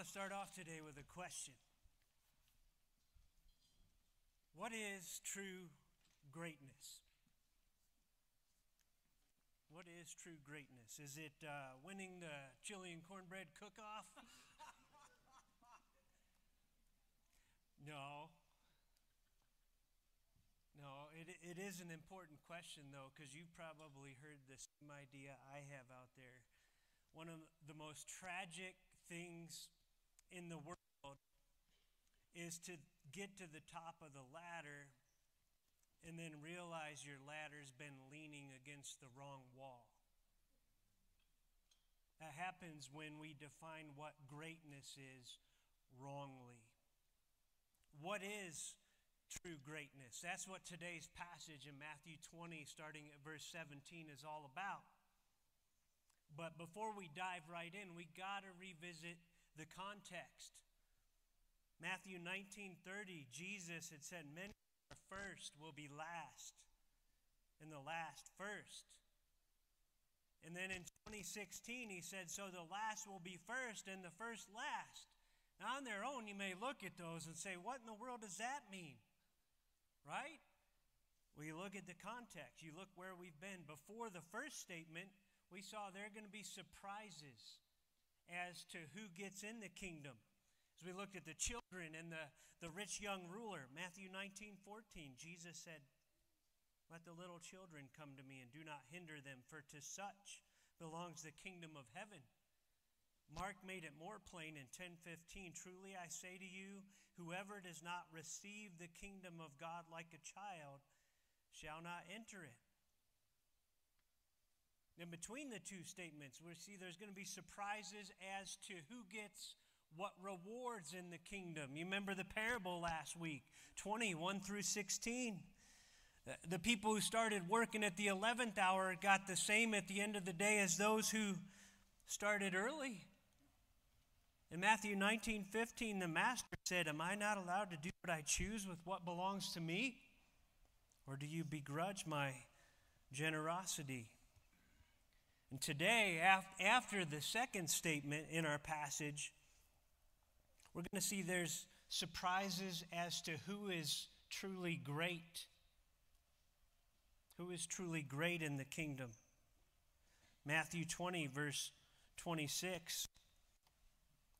want to start off today with a question What is true greatness? What is true greatness? Is it uh, winning the chili and cornbread cook off? no. No, it, it is an important question, though, because you probably heard the same idea I have out there. One of the most tragic things in the world is to get to the top of the ladder and then realize your ladder's been leaning against the wrong wall. That happens when we define what greatness is wrongly. What is true greatness? That's what today's passage in Matthew 20, starting at verse 17, is all about. But before we dive right in, we got to revisit the context. Matthew 19:30, Jesus had said, "Many are first will be last, and the last first. And then in 2016, he said, So the last will be first, and the first last. Now, on their own, you may look at those and say, What in the world does that mean? Right? Well, you look at the context. You look where we've been. Before the first statement, we saw there are going to be surprises as to who gets in the kingdom. As we looked at the children and the, the rich young ruler, Matthew 19 14, Jesus said, Let the little children come to me and do not hinder them, for to such belongs the kingdom of heaven. Mark made it more plain in 10:15 Truly I say to you whoever does not receive the kingdom of God like a child shall not enter it. In between the two statements we see there's going to be surprises as to who gets what rewards in the kingdom. You remember the parable last week, 21 through 16. The people who started working at the 11th hour got the same at the end of the day as those who started early. In Matthew 19 15, the master said, Am I not allowed to do what I choose with what belongs to me? Or do you begrudge my generosity? And today, after the second statement in our passage, we're going to see there's surprises as to who is truly great. Who is truly great in the kingdom? Matthew 20, verse 26,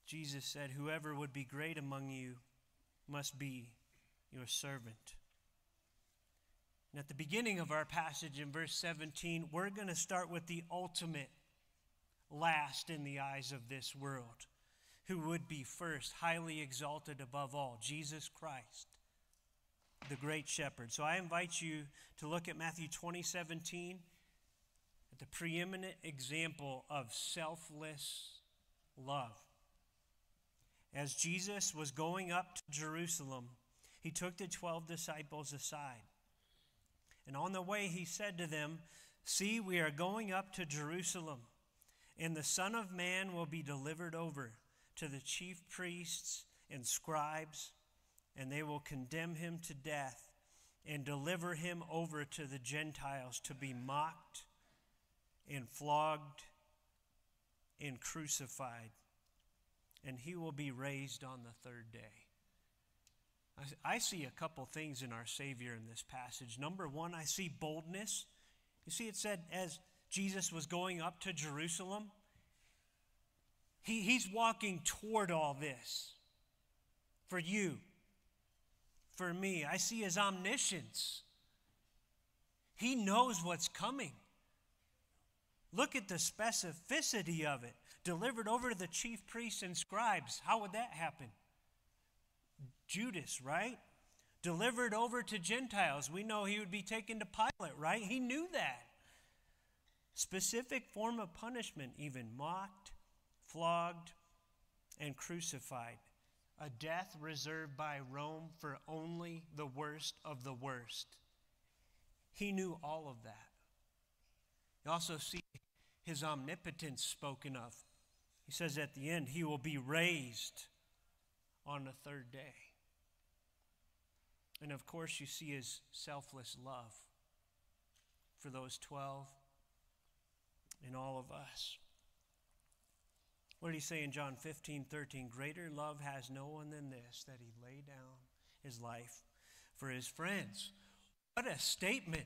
Jesus said, Whoever would be great among you must be your servant. And at the beginning of our passage in verse 17, we're going to start with the ultimate last in the eyes of this world who would be first, highly exalted above all, Jesus Christ, the great shepherd. So I invite you to look at Matthew 20, 17, at the preeminent example of selfless love. As Jesus was going up to Jerusalem, he took the 12 disciples aside. And on the way, he said to them, See, we are going up to Jerusalem, and the Son of Man will be delivered over to the chief priests and scribes, and they will condemn him to death and deliver him over to the Gentiles to be mocked and flogged and crucified, and he will be raised on the third day. I see a couple things in our Savior in this passage. Number one, I see boldness. You see, it said as Jesus was going up to Jerusalem, he, he's walking toward all this for you, for me. I see his omniscience. He knows what's coming. Look at the specificity of it. Delivered over to the chief priests and scribes. How would that happen? Judas, right? Delivered over to Gentiles. We know he would be taken to Pilate, right? He knew that. Specific form of punishment, even mocked, flogged, and crucified, a death reserved by Rome for only the worst of the worst. He knew all of that. You also see his omnipotence spoken of. He says at the end, he will be raised on the third day. And of course, you see his selfless love for those 12 and all of us. What did he say in John 15, 13? Greater love has no one than this, that he lay down his life for his friends. What a statement.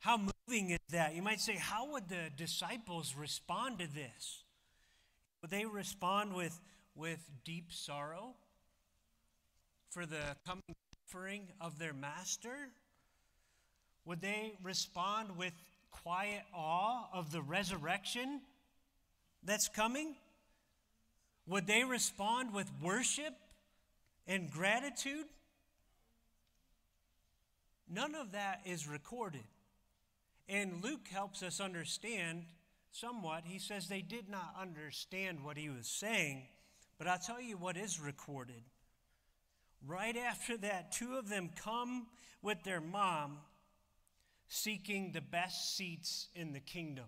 How moving is that? You might say, how would the disciples respond to this? Would they respond with, with deep sorrow for the coming suffering of their master? Would they respond with quiet awe of the resurrection that's coming? Would they respond with worship and gratitude? None of that is recorded. And Luke helps us understand somewhat. He says they did not understand what he was saying, but I'll tell you what is recorded. Right after that, two of them come with their mom seeking the best seats in the kingdom.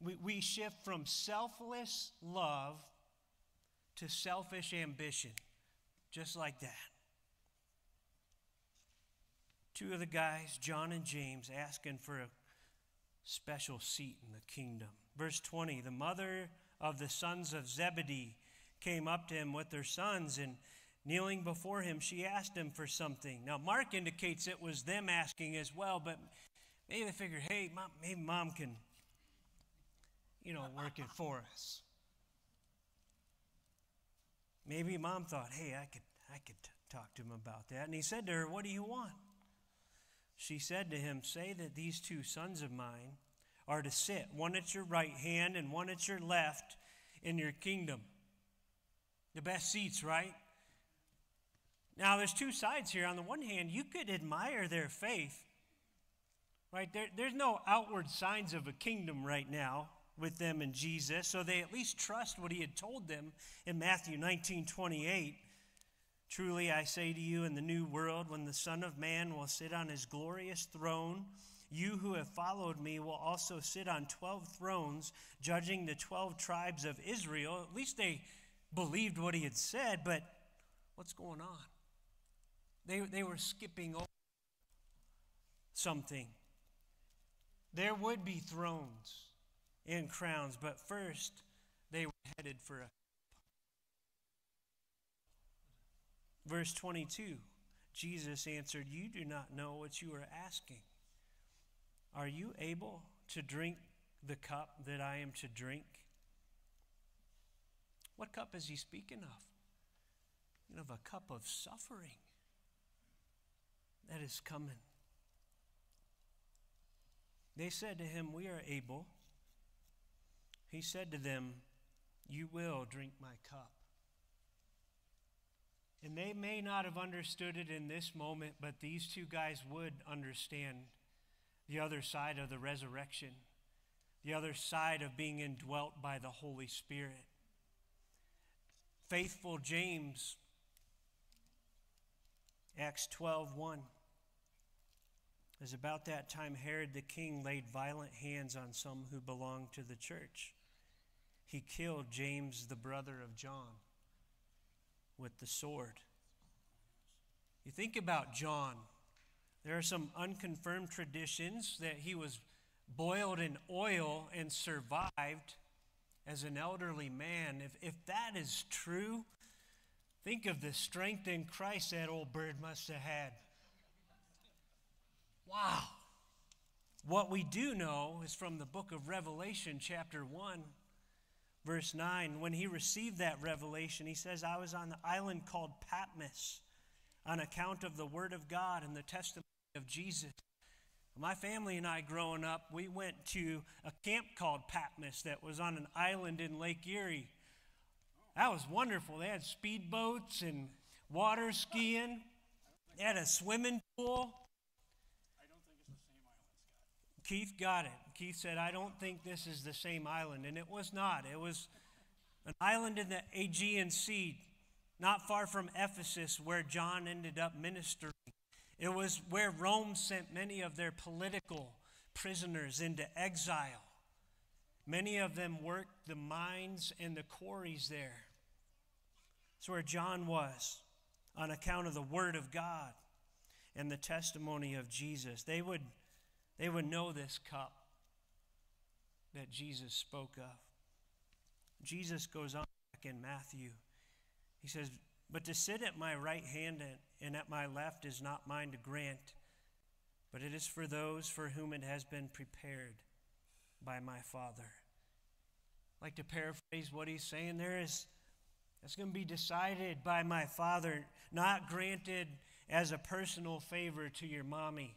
We, we shift from selfless love to selfish ambition, just like that. Two of the guys, John and James, asking for a special seat in the kingdom. Verse 20 The mother of the sons of Zebedee came up to him with their sons, and kneeling before him, she asked him for something. Now, Mark indicates it was them asking as well, but maybe they figured, hey, mom, maybe mom can, you know, work it for us. Maybe mom thought, hey, I could, I could talk to him about that. And he said to her, What do you want? She said to him, Say that these two sons of mine are to sit, one at your right hand and one at your left, in your kingdom. The best seats, right? Now, there's two sides here. On the one hand, you could admire their faith, right? There, there's no outward signs of a kingdom right now with them and Jesus, so they at least trust what he had told them in Matthew 19 28. Truly, I say to you, in the new world, when the Son of Man will sit on his glorious throne, you who have followed me will also sit on 12 thrones, judging the 12 tribes of Israel. At least they believed what he had said, but what's going on? They, they were skipping over something. There would be thrones and crowns, but first they were headed for a Verse 22 Jesus answered, You do not know what you are asking. Are you able to drink the cup that I am to drink? What cup is he speaking of? You know, Of a cup of suffering that is coming. They said to him, We are able. He said to them, You will drink my cup. And they may not have understood it in this moment, but these two guys would understand the other side of the resurrection, the other side of being indwelt by the Holy Spirit. Faithful James, Acts 12 1. As about that time, Herod the king laid violent hands on some who belonged to the church. He killed James, the brother of John with the sword. You think about John. There are some unconfirmed traditions that he was boiled in oil and survived as an elderly man. If, if that is true, think of the strength in Christ that old bird must have had. Wow. What we do know is from the book of Revelation, chapter 1 verse 9, when he received that revelation, he says, I was on the island called Patmos on account of the word of God and the testimony of Jesus. My family and I, growing up, we went to a camp called Patmos that was on an island in Lake Erie. That was wonderful. They had speedboats and water skiing, they had a swimming pool. I don't think it's the same island, Scott. Keith got it. Keith said, I don't think this is the same island. And it was not. It was an island in the Aegean Sea, not far from Ephesus, where John ended up ministering. It was where Rome sent many of their political prisoners into exile. Many of them worked the mines and the quarries there. That's where John was on account of the Word of God and the testimony of Jesus. They would they would know this cup. that Jesus spoke of. Jesus goes on back in Matthew. He says, But to sit at my right hand and at my left is not mine to grant, but it is for those for whom it has been prepared by my Father. Like to paraphrase what he's saying there is that's going to be decided by my Father, not granted as a personal favor to your mommy.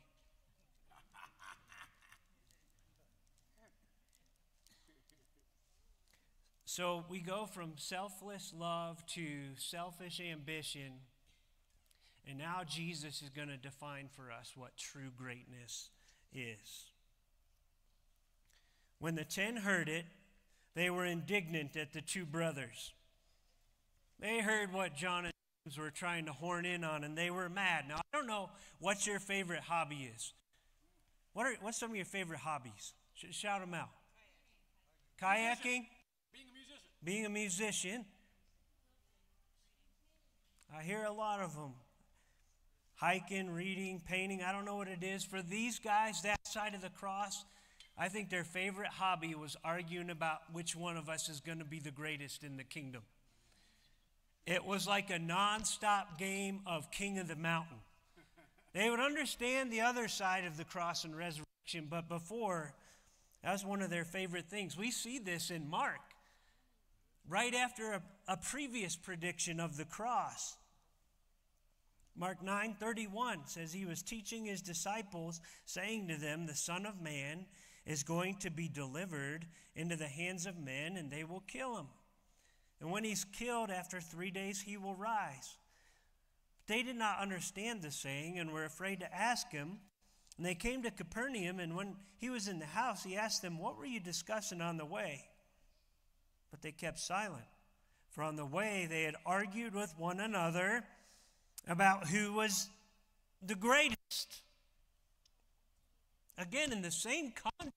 So we go from selfless love to selfish ambition. And now Jesus is going to define for us what true greatness is. When the ten heard it, they were indignant at the two brothers. They heard what John and James were trying to horn in on, and they were mad. Now, I don't know what your favorite hobby is. What are, what's some of your favorite hobbies? Shout them out. Kayaking? Being a musician. I hear a lot of them hiking, reading, painting. I don't know what it is. For these guys, that side of the cross, I think their favorite hobby was arguing about which one of us is going to be the greatest in the kingdom. It was like a nonstop game of King of the Mountain. They would understand the other side of the cross and resurrection, but before, that was one of their favorite things. We see this in Mark right after a, a previous prediction of the cross. Mark 9:31 says he was teaching his disciples saying to them the son of man is going to be delivered into the hands of men and they will kill him. And when he's killed after 3 days he will rise. They did not understand the saying and were afraid to ask him. And they came to Capernaum and when he was in the house he asked them what were you discussing on the way? But they kept silent. For on the way they had argued with one another about who was the greatest. Again, in the same context,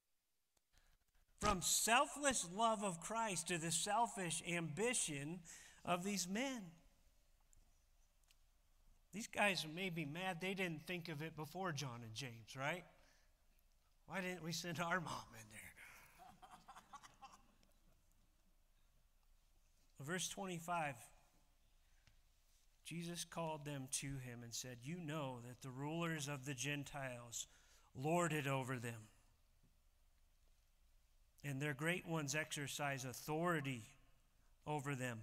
from selfless love of Christ to the selfish ambition of these men. These guys may be mad they didn't think of it before John and James, right? Why didn't we send our mom in there? Verse 25 Jesus called them to him and said, You know that the rulers of the Gentiles lord it over them, and their great ones exercise authority over them.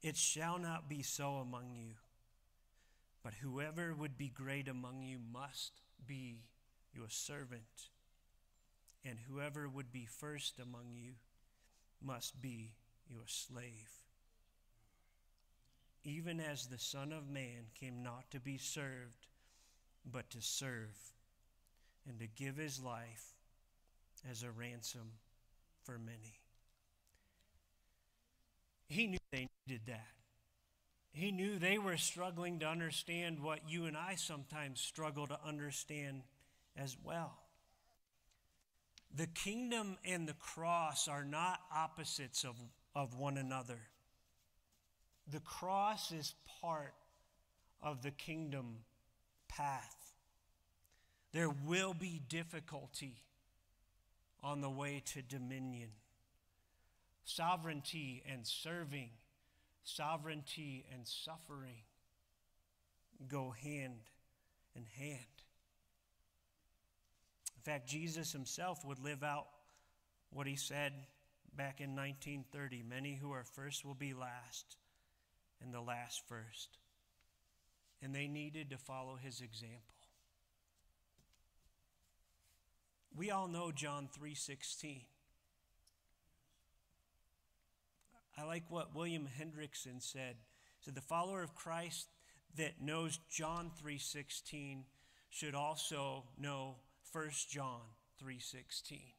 It shall not be so among you, but whoever would be great among you must be your servant, and whoever would be first among you must be your slave. Even as the Son of Man came not to be served, but to serve, and to give his life as a ransom for many. He knew they needed that. He knew they were struggling to understand what you and I sometimes struggle to understand as well. The kingdom and the cross are not opposites of, of one another. The cross is part of the kingdom path. There will be difficulty on the way to dominion. Sovereignty and serving, sovereignty and suffering go hand in hand fact, Jesus himself would live out what he said back in 1930 many who are first will be last, and the last first. And they needed to follow his example. We all know John 3:16. I like what William Hendriksen said. He said the follower of Christ that knows John 3:16 should also know 1 John 3:16.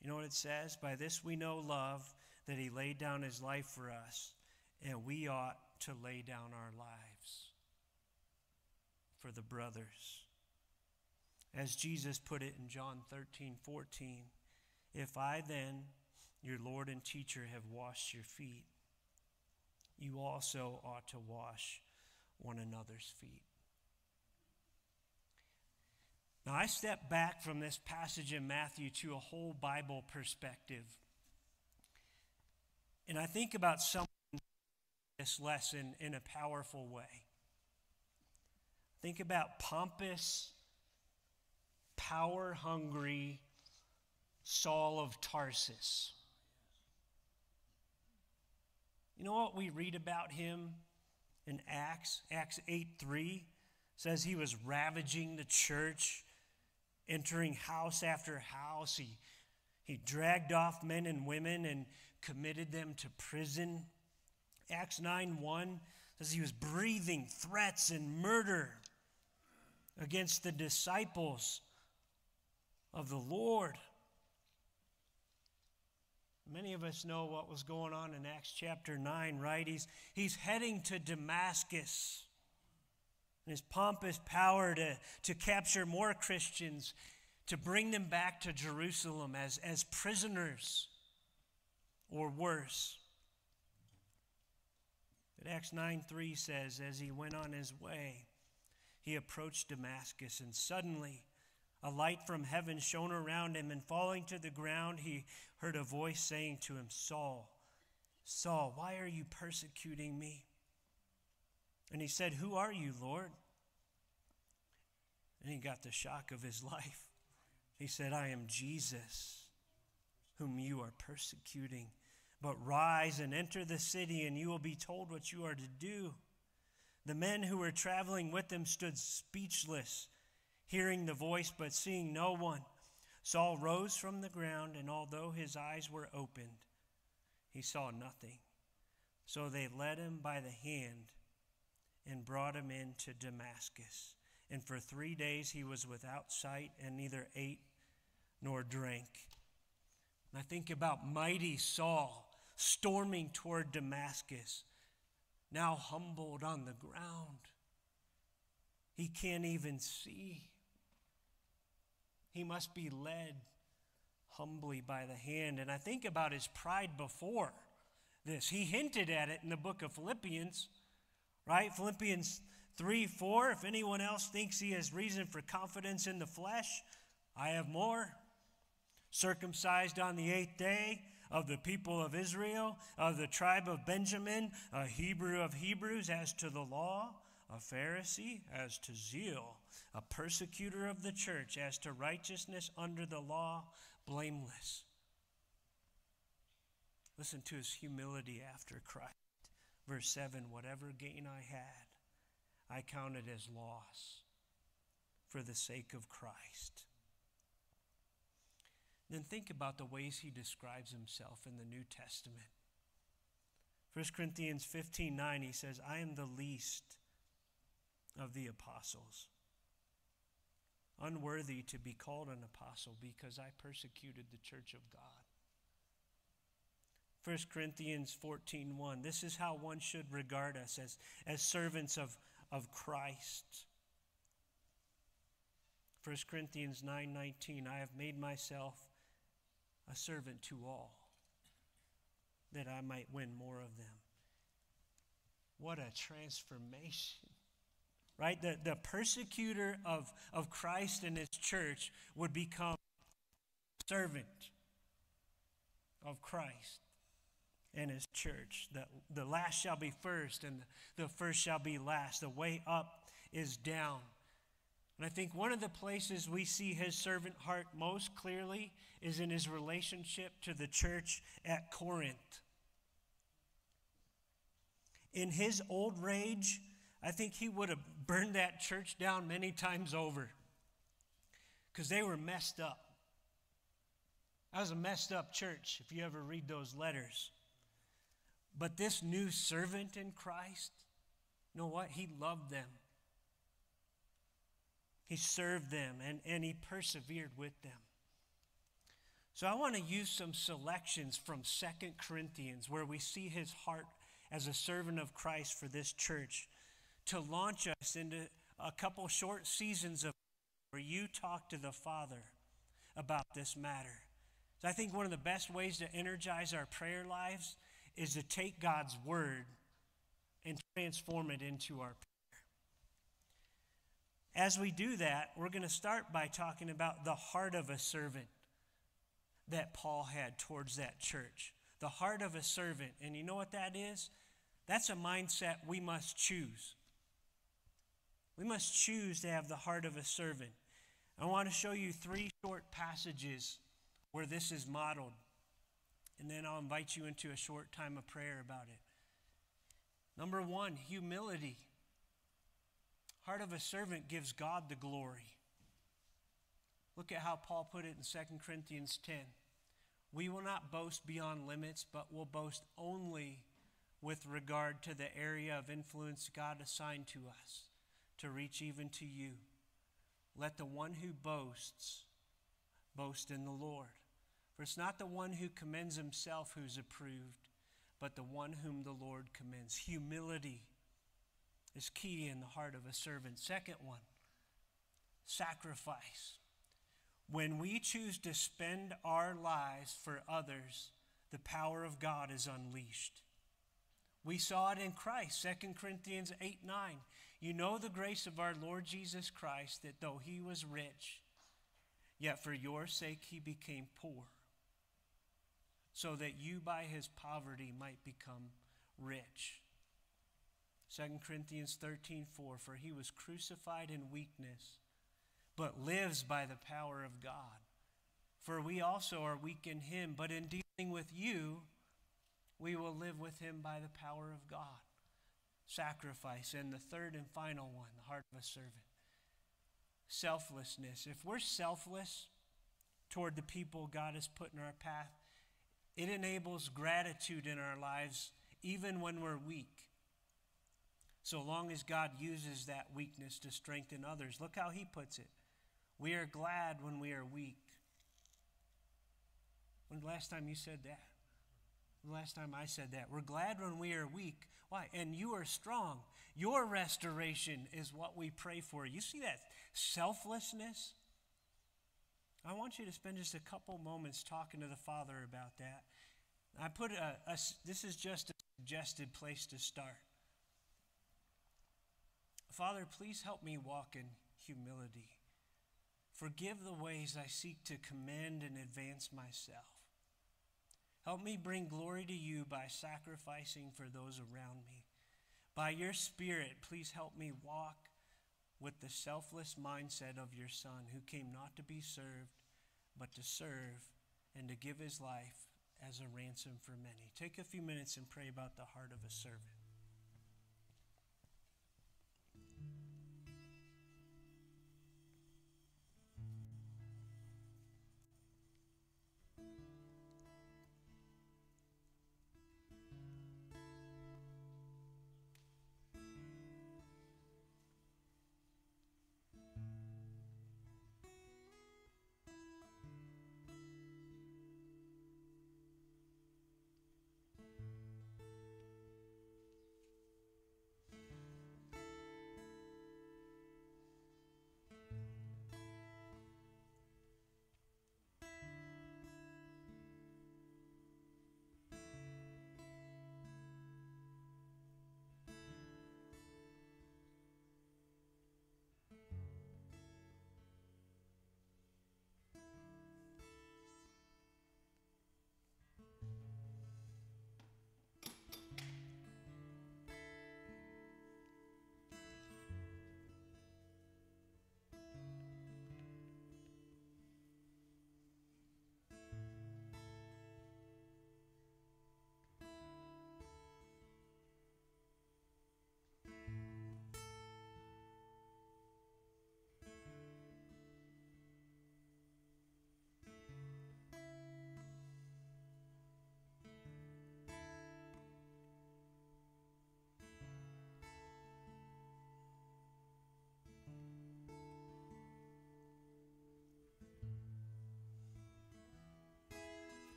You know what it says? By this we know love that he laid down his life for us, and we ought to lay down our lives for the brothers. As Jesus put it in John 13:14, if I then, your Lord and teacher, have washed your feet, you also ought to wash one another's feet. Now, I step back from this passage in Matthew to a whole Bible perspective. And I think about some this lesson in a powerful way. Think about pompous, power hungry Saul of Tarsus. You know what we read about him in Acts? Acts 8 3 says he was ravaging the church, entering house after house. He, he dragged off men and women and committed them to prison. Acts 9 1 says he was breathing threats and murder against the disciples of the Lord. Many of us know what was going on in Acts chapter 9, right? He's, he's heading to Damascus. And his pompous power to, to capture more Christians, to bring them back to Jerusalem as, as prisoners or worse. But Acts 9 3 says, As he went on his way, he approached Damascus, and suddenly a light from heaven shone around him, and falling to the ground, he heard a voice saying to him, Saul, Saul, why are you persecuting me? And he said, Who are you, Lord? And he got the shock of his life. He said, I am Jesus, whom you are persecuting. But rise and enter the city, and you will be told what you are to do. The men who were traveling with him stood speechless, hearing the voice, but seeing no one. Saul rose from the ground, and although his eyes were opened, he saw nothing. So they led him by the hand and brought him into Damascus. And for three days he was without sight and neither ate nor drank. And I think about mighty Saul storming toward Damascus, now humbled on the ground. He can't even see. He must be led humbly by the hand. And I think about his pride before this. He hinted at it in the book of Philippians, right? Philippians 3 4. If anyone else thinks he has reason for confidence in the flesh, I have more. Circumcised on the eighth day of the people of Israel, of the tribe of Benjamin, a Hebrew of Hebrews, as to the law, a Pharisee, as to zeal a persecutor of the church, as to righteousness under the law, blameless. Listen to his humility after Christ. Verse 7 Whatever gain I had, I counted as loss for the sake of Christ. Then think about the ways he describes himself in the New Testament. 1 Corinthians 15 9, he says, I am the least of the apostles unworthy to be called an apostle because I persecuted the church of God. 1 Corinthians 14 1. This is how one should regard us as, as servants of, of Christ. 1 Corinthians 9 19. I have made myself a servant to all that I might win more of them. What a transformation right? The, the persecutor of, of Christ and his church would become servant of Christ and his church. The, the last shall be first, and the first shall be last. The way up is down. And I think one of the places we see his servant heart most clearly is in his relationship to the church at Corinth. In his old rage, I think he would have burned that church down many times over because they were messed up. That was a messed up church if you ever read those letters. But this new servant in Christ, you know what? He loved them. He served them and, and he persevered with them. So I want to use some selections from Second Corinthians where we see his heart as a servant of Christ for this church to launch us into a couple short seasons of where you talk to the Father about this matter. So I think one of the best ways to energize our prayer lives is to take God's word and transform it into our prayer. As we do that, we're going to start by talking about the heart of a servant that Paul had towards that church. The heart of a servant. And you know what that is? That's a mindset we must choose. We must choose to have the heart of a servant. I want to show you three short passages where this is modeled. And then I'll invite you into a short time of prayer about it. Number one, humility. Heart of a servant gives God the glory. Look at how Paul put it in 2 Corinthians 10. We will not boast beyond limits, but will boast only with regard to the area of influence God assigned to us to reach even to you. Let the one who boasts boast in the Lord. For it's not the one who commends himself who's approved, but the one whom the Lord commends. Humility is key in the heart of a servant. Second one, sacrifice. When we choose to spend our lives for others, the power of God is unleashed. We saw it in Christ, 2 Corinthians 8 9. You know the grace of our Lord Jesus Christ, that though he was rich, yet for your sake he became poor, so that you by his poverty might become rich. 2 Corinthians 13 4 For he was crucified in weakness, but lives by the power of God. For we also are weak in him, but in dealing with you, we will live with him by the power of God sacrifice. And the third and final one, the heart of a servant selflessness. If we're selfless toward the people God has put in our path, it enables gratitude in our lives even when we're weak. So long as God uses that weakness to strengthen others. Look how he puts it. We are glad when we are weak. When the last time you said that? Last time I said that. We're glad when we are weak. Why? And you are strong. Your restoration is what we pray for. You see that selflessness? I want you to spend just a couple moments talking to the Father about that. I put a, a this is just a suggested place to start. Father, please help me walk in humility. Forgive the ways I seek to commend and advance myself. Help me bring glory to you by sacrificing for those around me. By your Spirit, please help me walk with the selfless mindset of your Son, who came not to be served, but to serve and to give his life as a ransom for many. Take a few minutes and pray about the heart of a servant.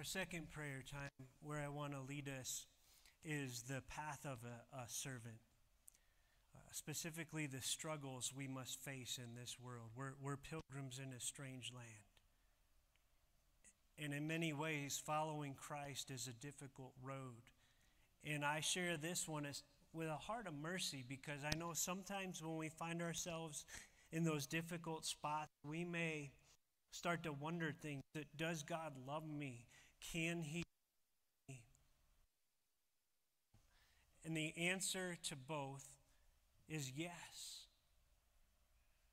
Our second prayer time, where I want to lead us is the path of a, a servant. Uh, specifically the struggles we must face in this world. We're, we're pilgrims in a strange land. And in many ways, following Christ is a difficult road. And I share this one as, with a heart of mercy because I know sometimes when we find ourselves in those difficult spots, we may start to wonder things that does God love me? Can he And the answer to both is yes.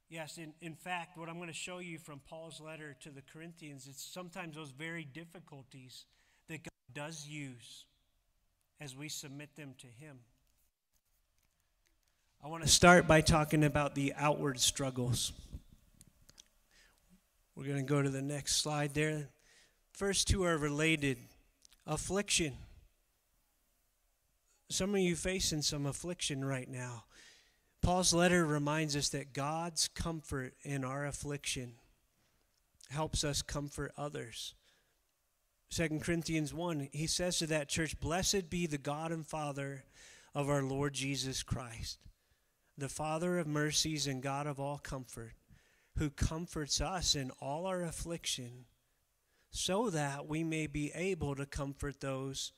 Yes, in, in fact, what I'm going to show you from Paul's letter to the Corinthians, it's sometimes those very difficulties that God does use as we submit them to Him. I want to start by talking about the outward struggles. We're going to go to the next slide there. First two are related affliction. Some of you facing some affliction right now. Paul's letter reminds us that God's comfort in our affliction helps us comfort others. 2 Corinthians 1, he says to that church, Blessed be the God and Father of our Lord Jesus Christ, the Father of mercies and God of all comfort, who comforts us in all our affliction, so that we may be able to comfort those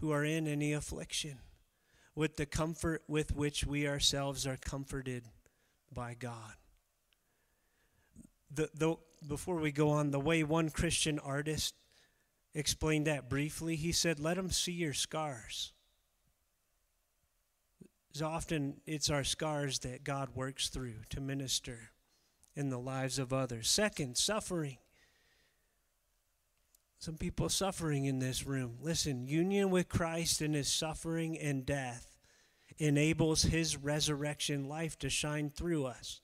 who are in any affliction with the comfort with which we ourselves are comforted by God. The, the, before we go on, the way one Christian artist explained that briefly, he said, Let them see your scars. So often it's our scars that God works through to minister in the lives of others. Second, suffering. Some people suffering in this room. Listen, union with Christ in his suffering and death enables his resurrection life to shine through us.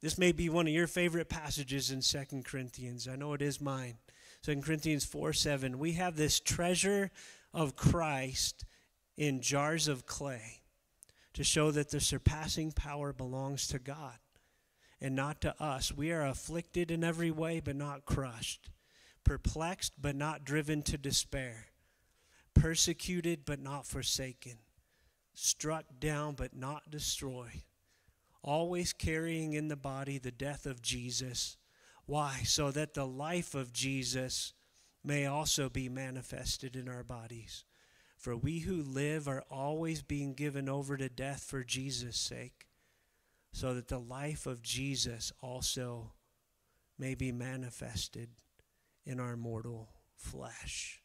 This may be one of your favorite passages in Second Corinthians. I know it is mine. Second Corinthians 4 7. We have this treasure of Christ in jars of clay to show that the surpassing power belongs to God and not to us. We are afflicted in every way, but not crushed perplexed but not driven to despair, persecuted but not forsaken, struck down but not destroyed, always carrying in the body the death of Jesus. Why? So that the life of Jesus may also be manifested in our bodies. For we who live are always being given over to death for Jesus' sake, so that the life of Jesus also may be manifested in our mortal flesh.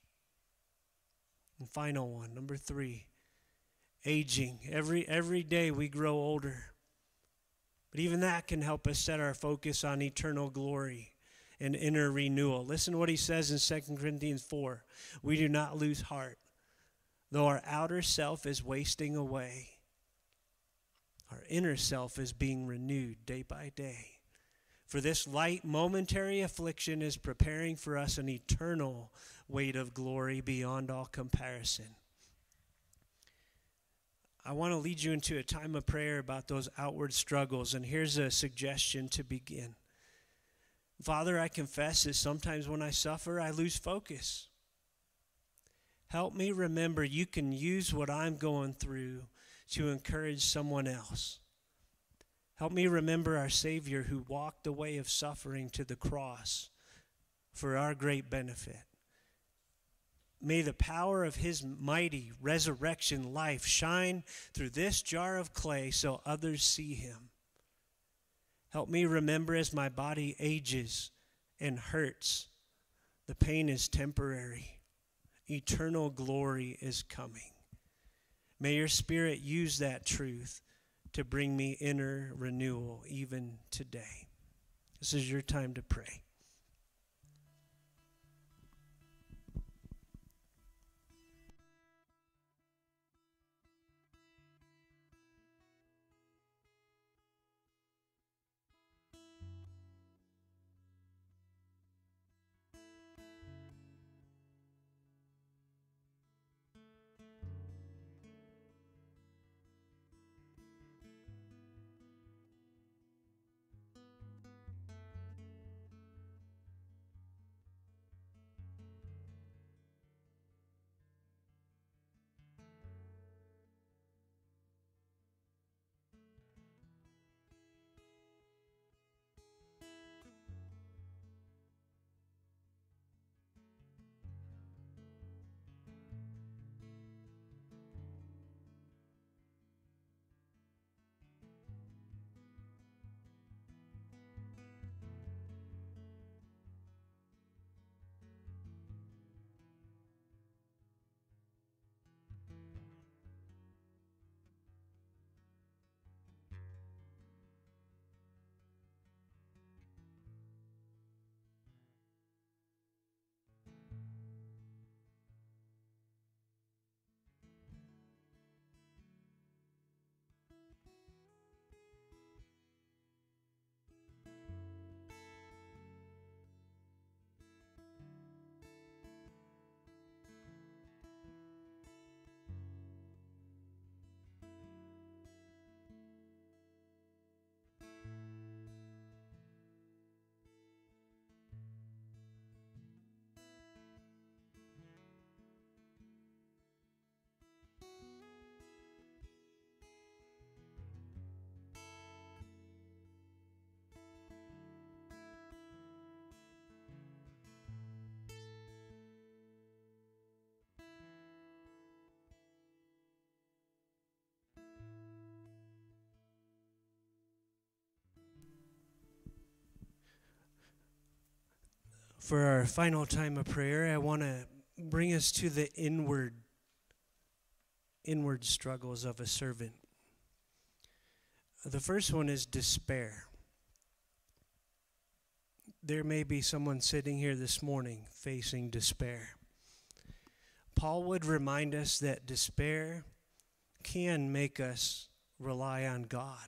And final one, number three, aging. Every, every day we grow older. But even that can help us set our focus on eternal glory and inner renewal. Listen to what he says in 2 Corinthians 4. We do not lose heart. Though our outer self is wasting away, our inner self is being renewed day by day. For this light momentary affliction is preparing for us an eternal weight of glory beyond all comparison. I want to lead you into a time of prayer about those outward struggles, and here's a suggestion to begin. Father, I confess that sometimes when I suffer, I lose focus. Help me remember you can use what I'm going through to encourage someone else. Help me remember our Savior who walked the way of suffering to the cross for our great benefit. May the power of his mighty resurrection life shine through this jar of clay so others see him. Help me remember as my body ages and hurts, the pain is temporary, eternal glory is coming. May your spirit use that truth to bring me inner renewal even today. This is your time to pray. For our final time of prayer, I want to bring us to the inward inward struggles of a servant. The first one is despair. There may be someone sitting here this morning facing despair. Paul would remind us that despair can make us rely on God.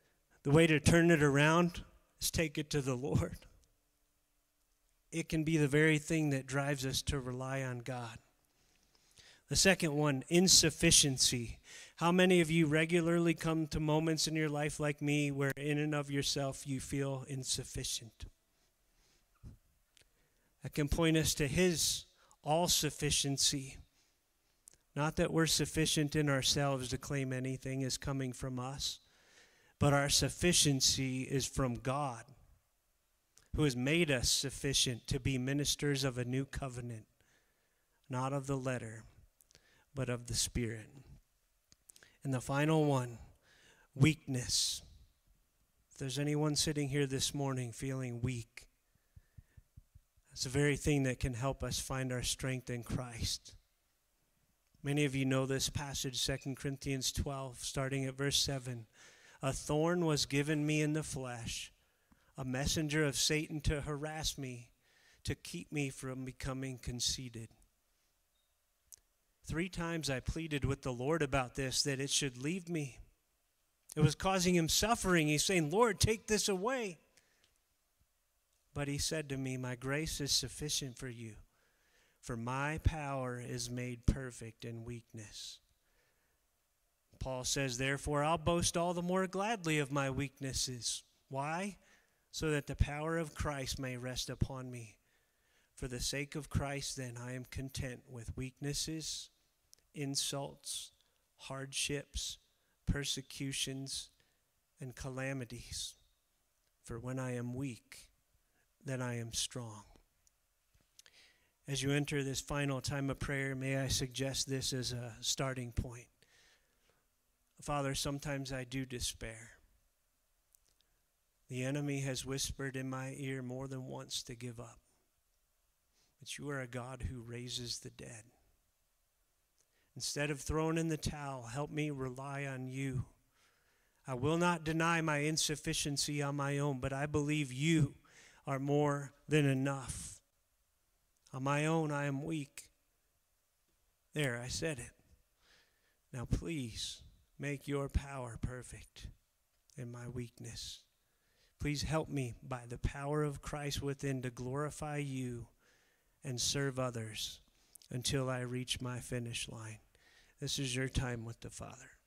the way to turn it around is take it to the Lord. It can be the very thing that drives us to rely on God. The second one, insufficiency. How many of you regularly come to moments in your life like me where, in and of yourself, you feel insufficient? That can point us to His all sufficiency. Not that we're sufficient in ourselves to claim anything is coming from us, but our sufficiency is from God, who has made us sufficient to be ministers of a new covenant, not of the letter, but of the Spirit. And the final one weakness. If there's anyone sitting here this morning feeling weak, it's the very thing that can help us find our strength in Christ. Many of you know this passage, 2 Corinthians 12, starting at verse 7. A thorn was given me in the flesh, a messenger of Satan to harass me, to keep me from becoming conceited. Three times I pleaded with the Lord about this, that it should leave me. It was causing him suffering. He's saying, Lord, take this away. But he said to me, My grace is sufficient for you, for my power is made perfect in weakness. Paul says, Therefore, I'll boast all the more gladly of my weaknesses. Why? So that the power of Christ may rest upon me. For the sake of Christ, then, I am content with weaknesses, insults, hardships, persecutions, and calamities. For when I am weak, then I am strong. As you enter this final time of prayer, may I suggest this as a starting point. Father, sometimes I do despair. The enemy has whispered in my ear more than once to give up. But you are a God who raises the dead. Instead of throwing in the towel, help me rely on you. I will not deny my insufficiency on my own, but I believe you are more than enough. On my own, I am weak. There, I said it. Now, please Make your power perfect in my weakness. Please help me by the power of Christ within to glorify you and serve others until I reach my finish line. This is your time with the Father.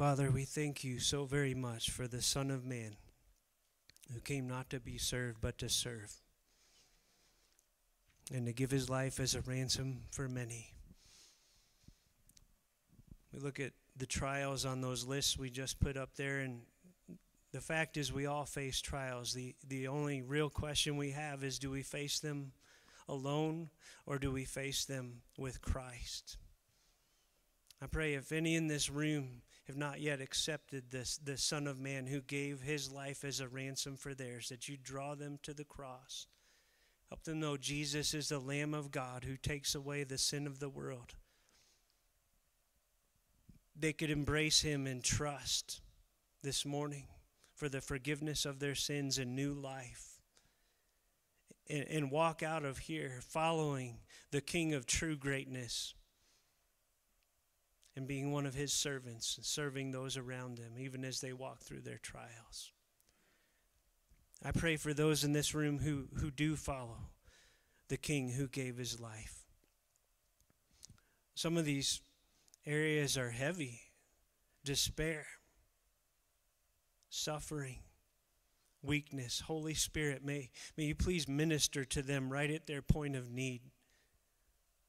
Father, we thank you so very much for the Son of Man who came not to be served, but to serve, and to give his life as a ransom for many. We look at the trials on those lists we just put up there, and the fact is, we all face trials. The, the only real question we have is do we face them alone or do we face them with Christ? I pray if any in this room have not yet accepted this the Son of Man who gave his life as a ransom for theirs, that you draw them to the cross. Help them know Jesus is the Lamb of God who takes away the sin of the world. They could embrace him in trust this morning for the forgiveness of their sins and new life. And, and walk out of here following the King of true greatness and being one of his servants and serving those around them, even as they walk through their trials. I pray for those in this room who, who do follow the King who gave his life. Some of these areas are heavy despair, suffering, weakness. Holy Spirit, may, may you please minister to them right at their point of need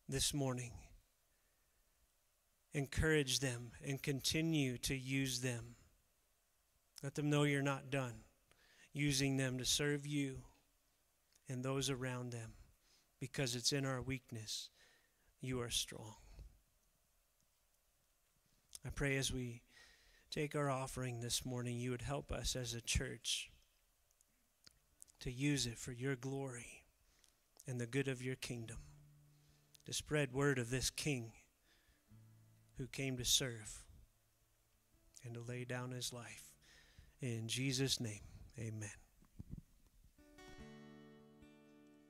this morning encourage them and continue to use them. Let them know you're not done using them to serve you and those around them because it's in our weakness you are strong. I pray as we take our offering this morning, you would help us as a church to use it for your glory and the good of your kingdom, to spread word of this King who came to serve and to lay down his life. In Jesus' name, amen.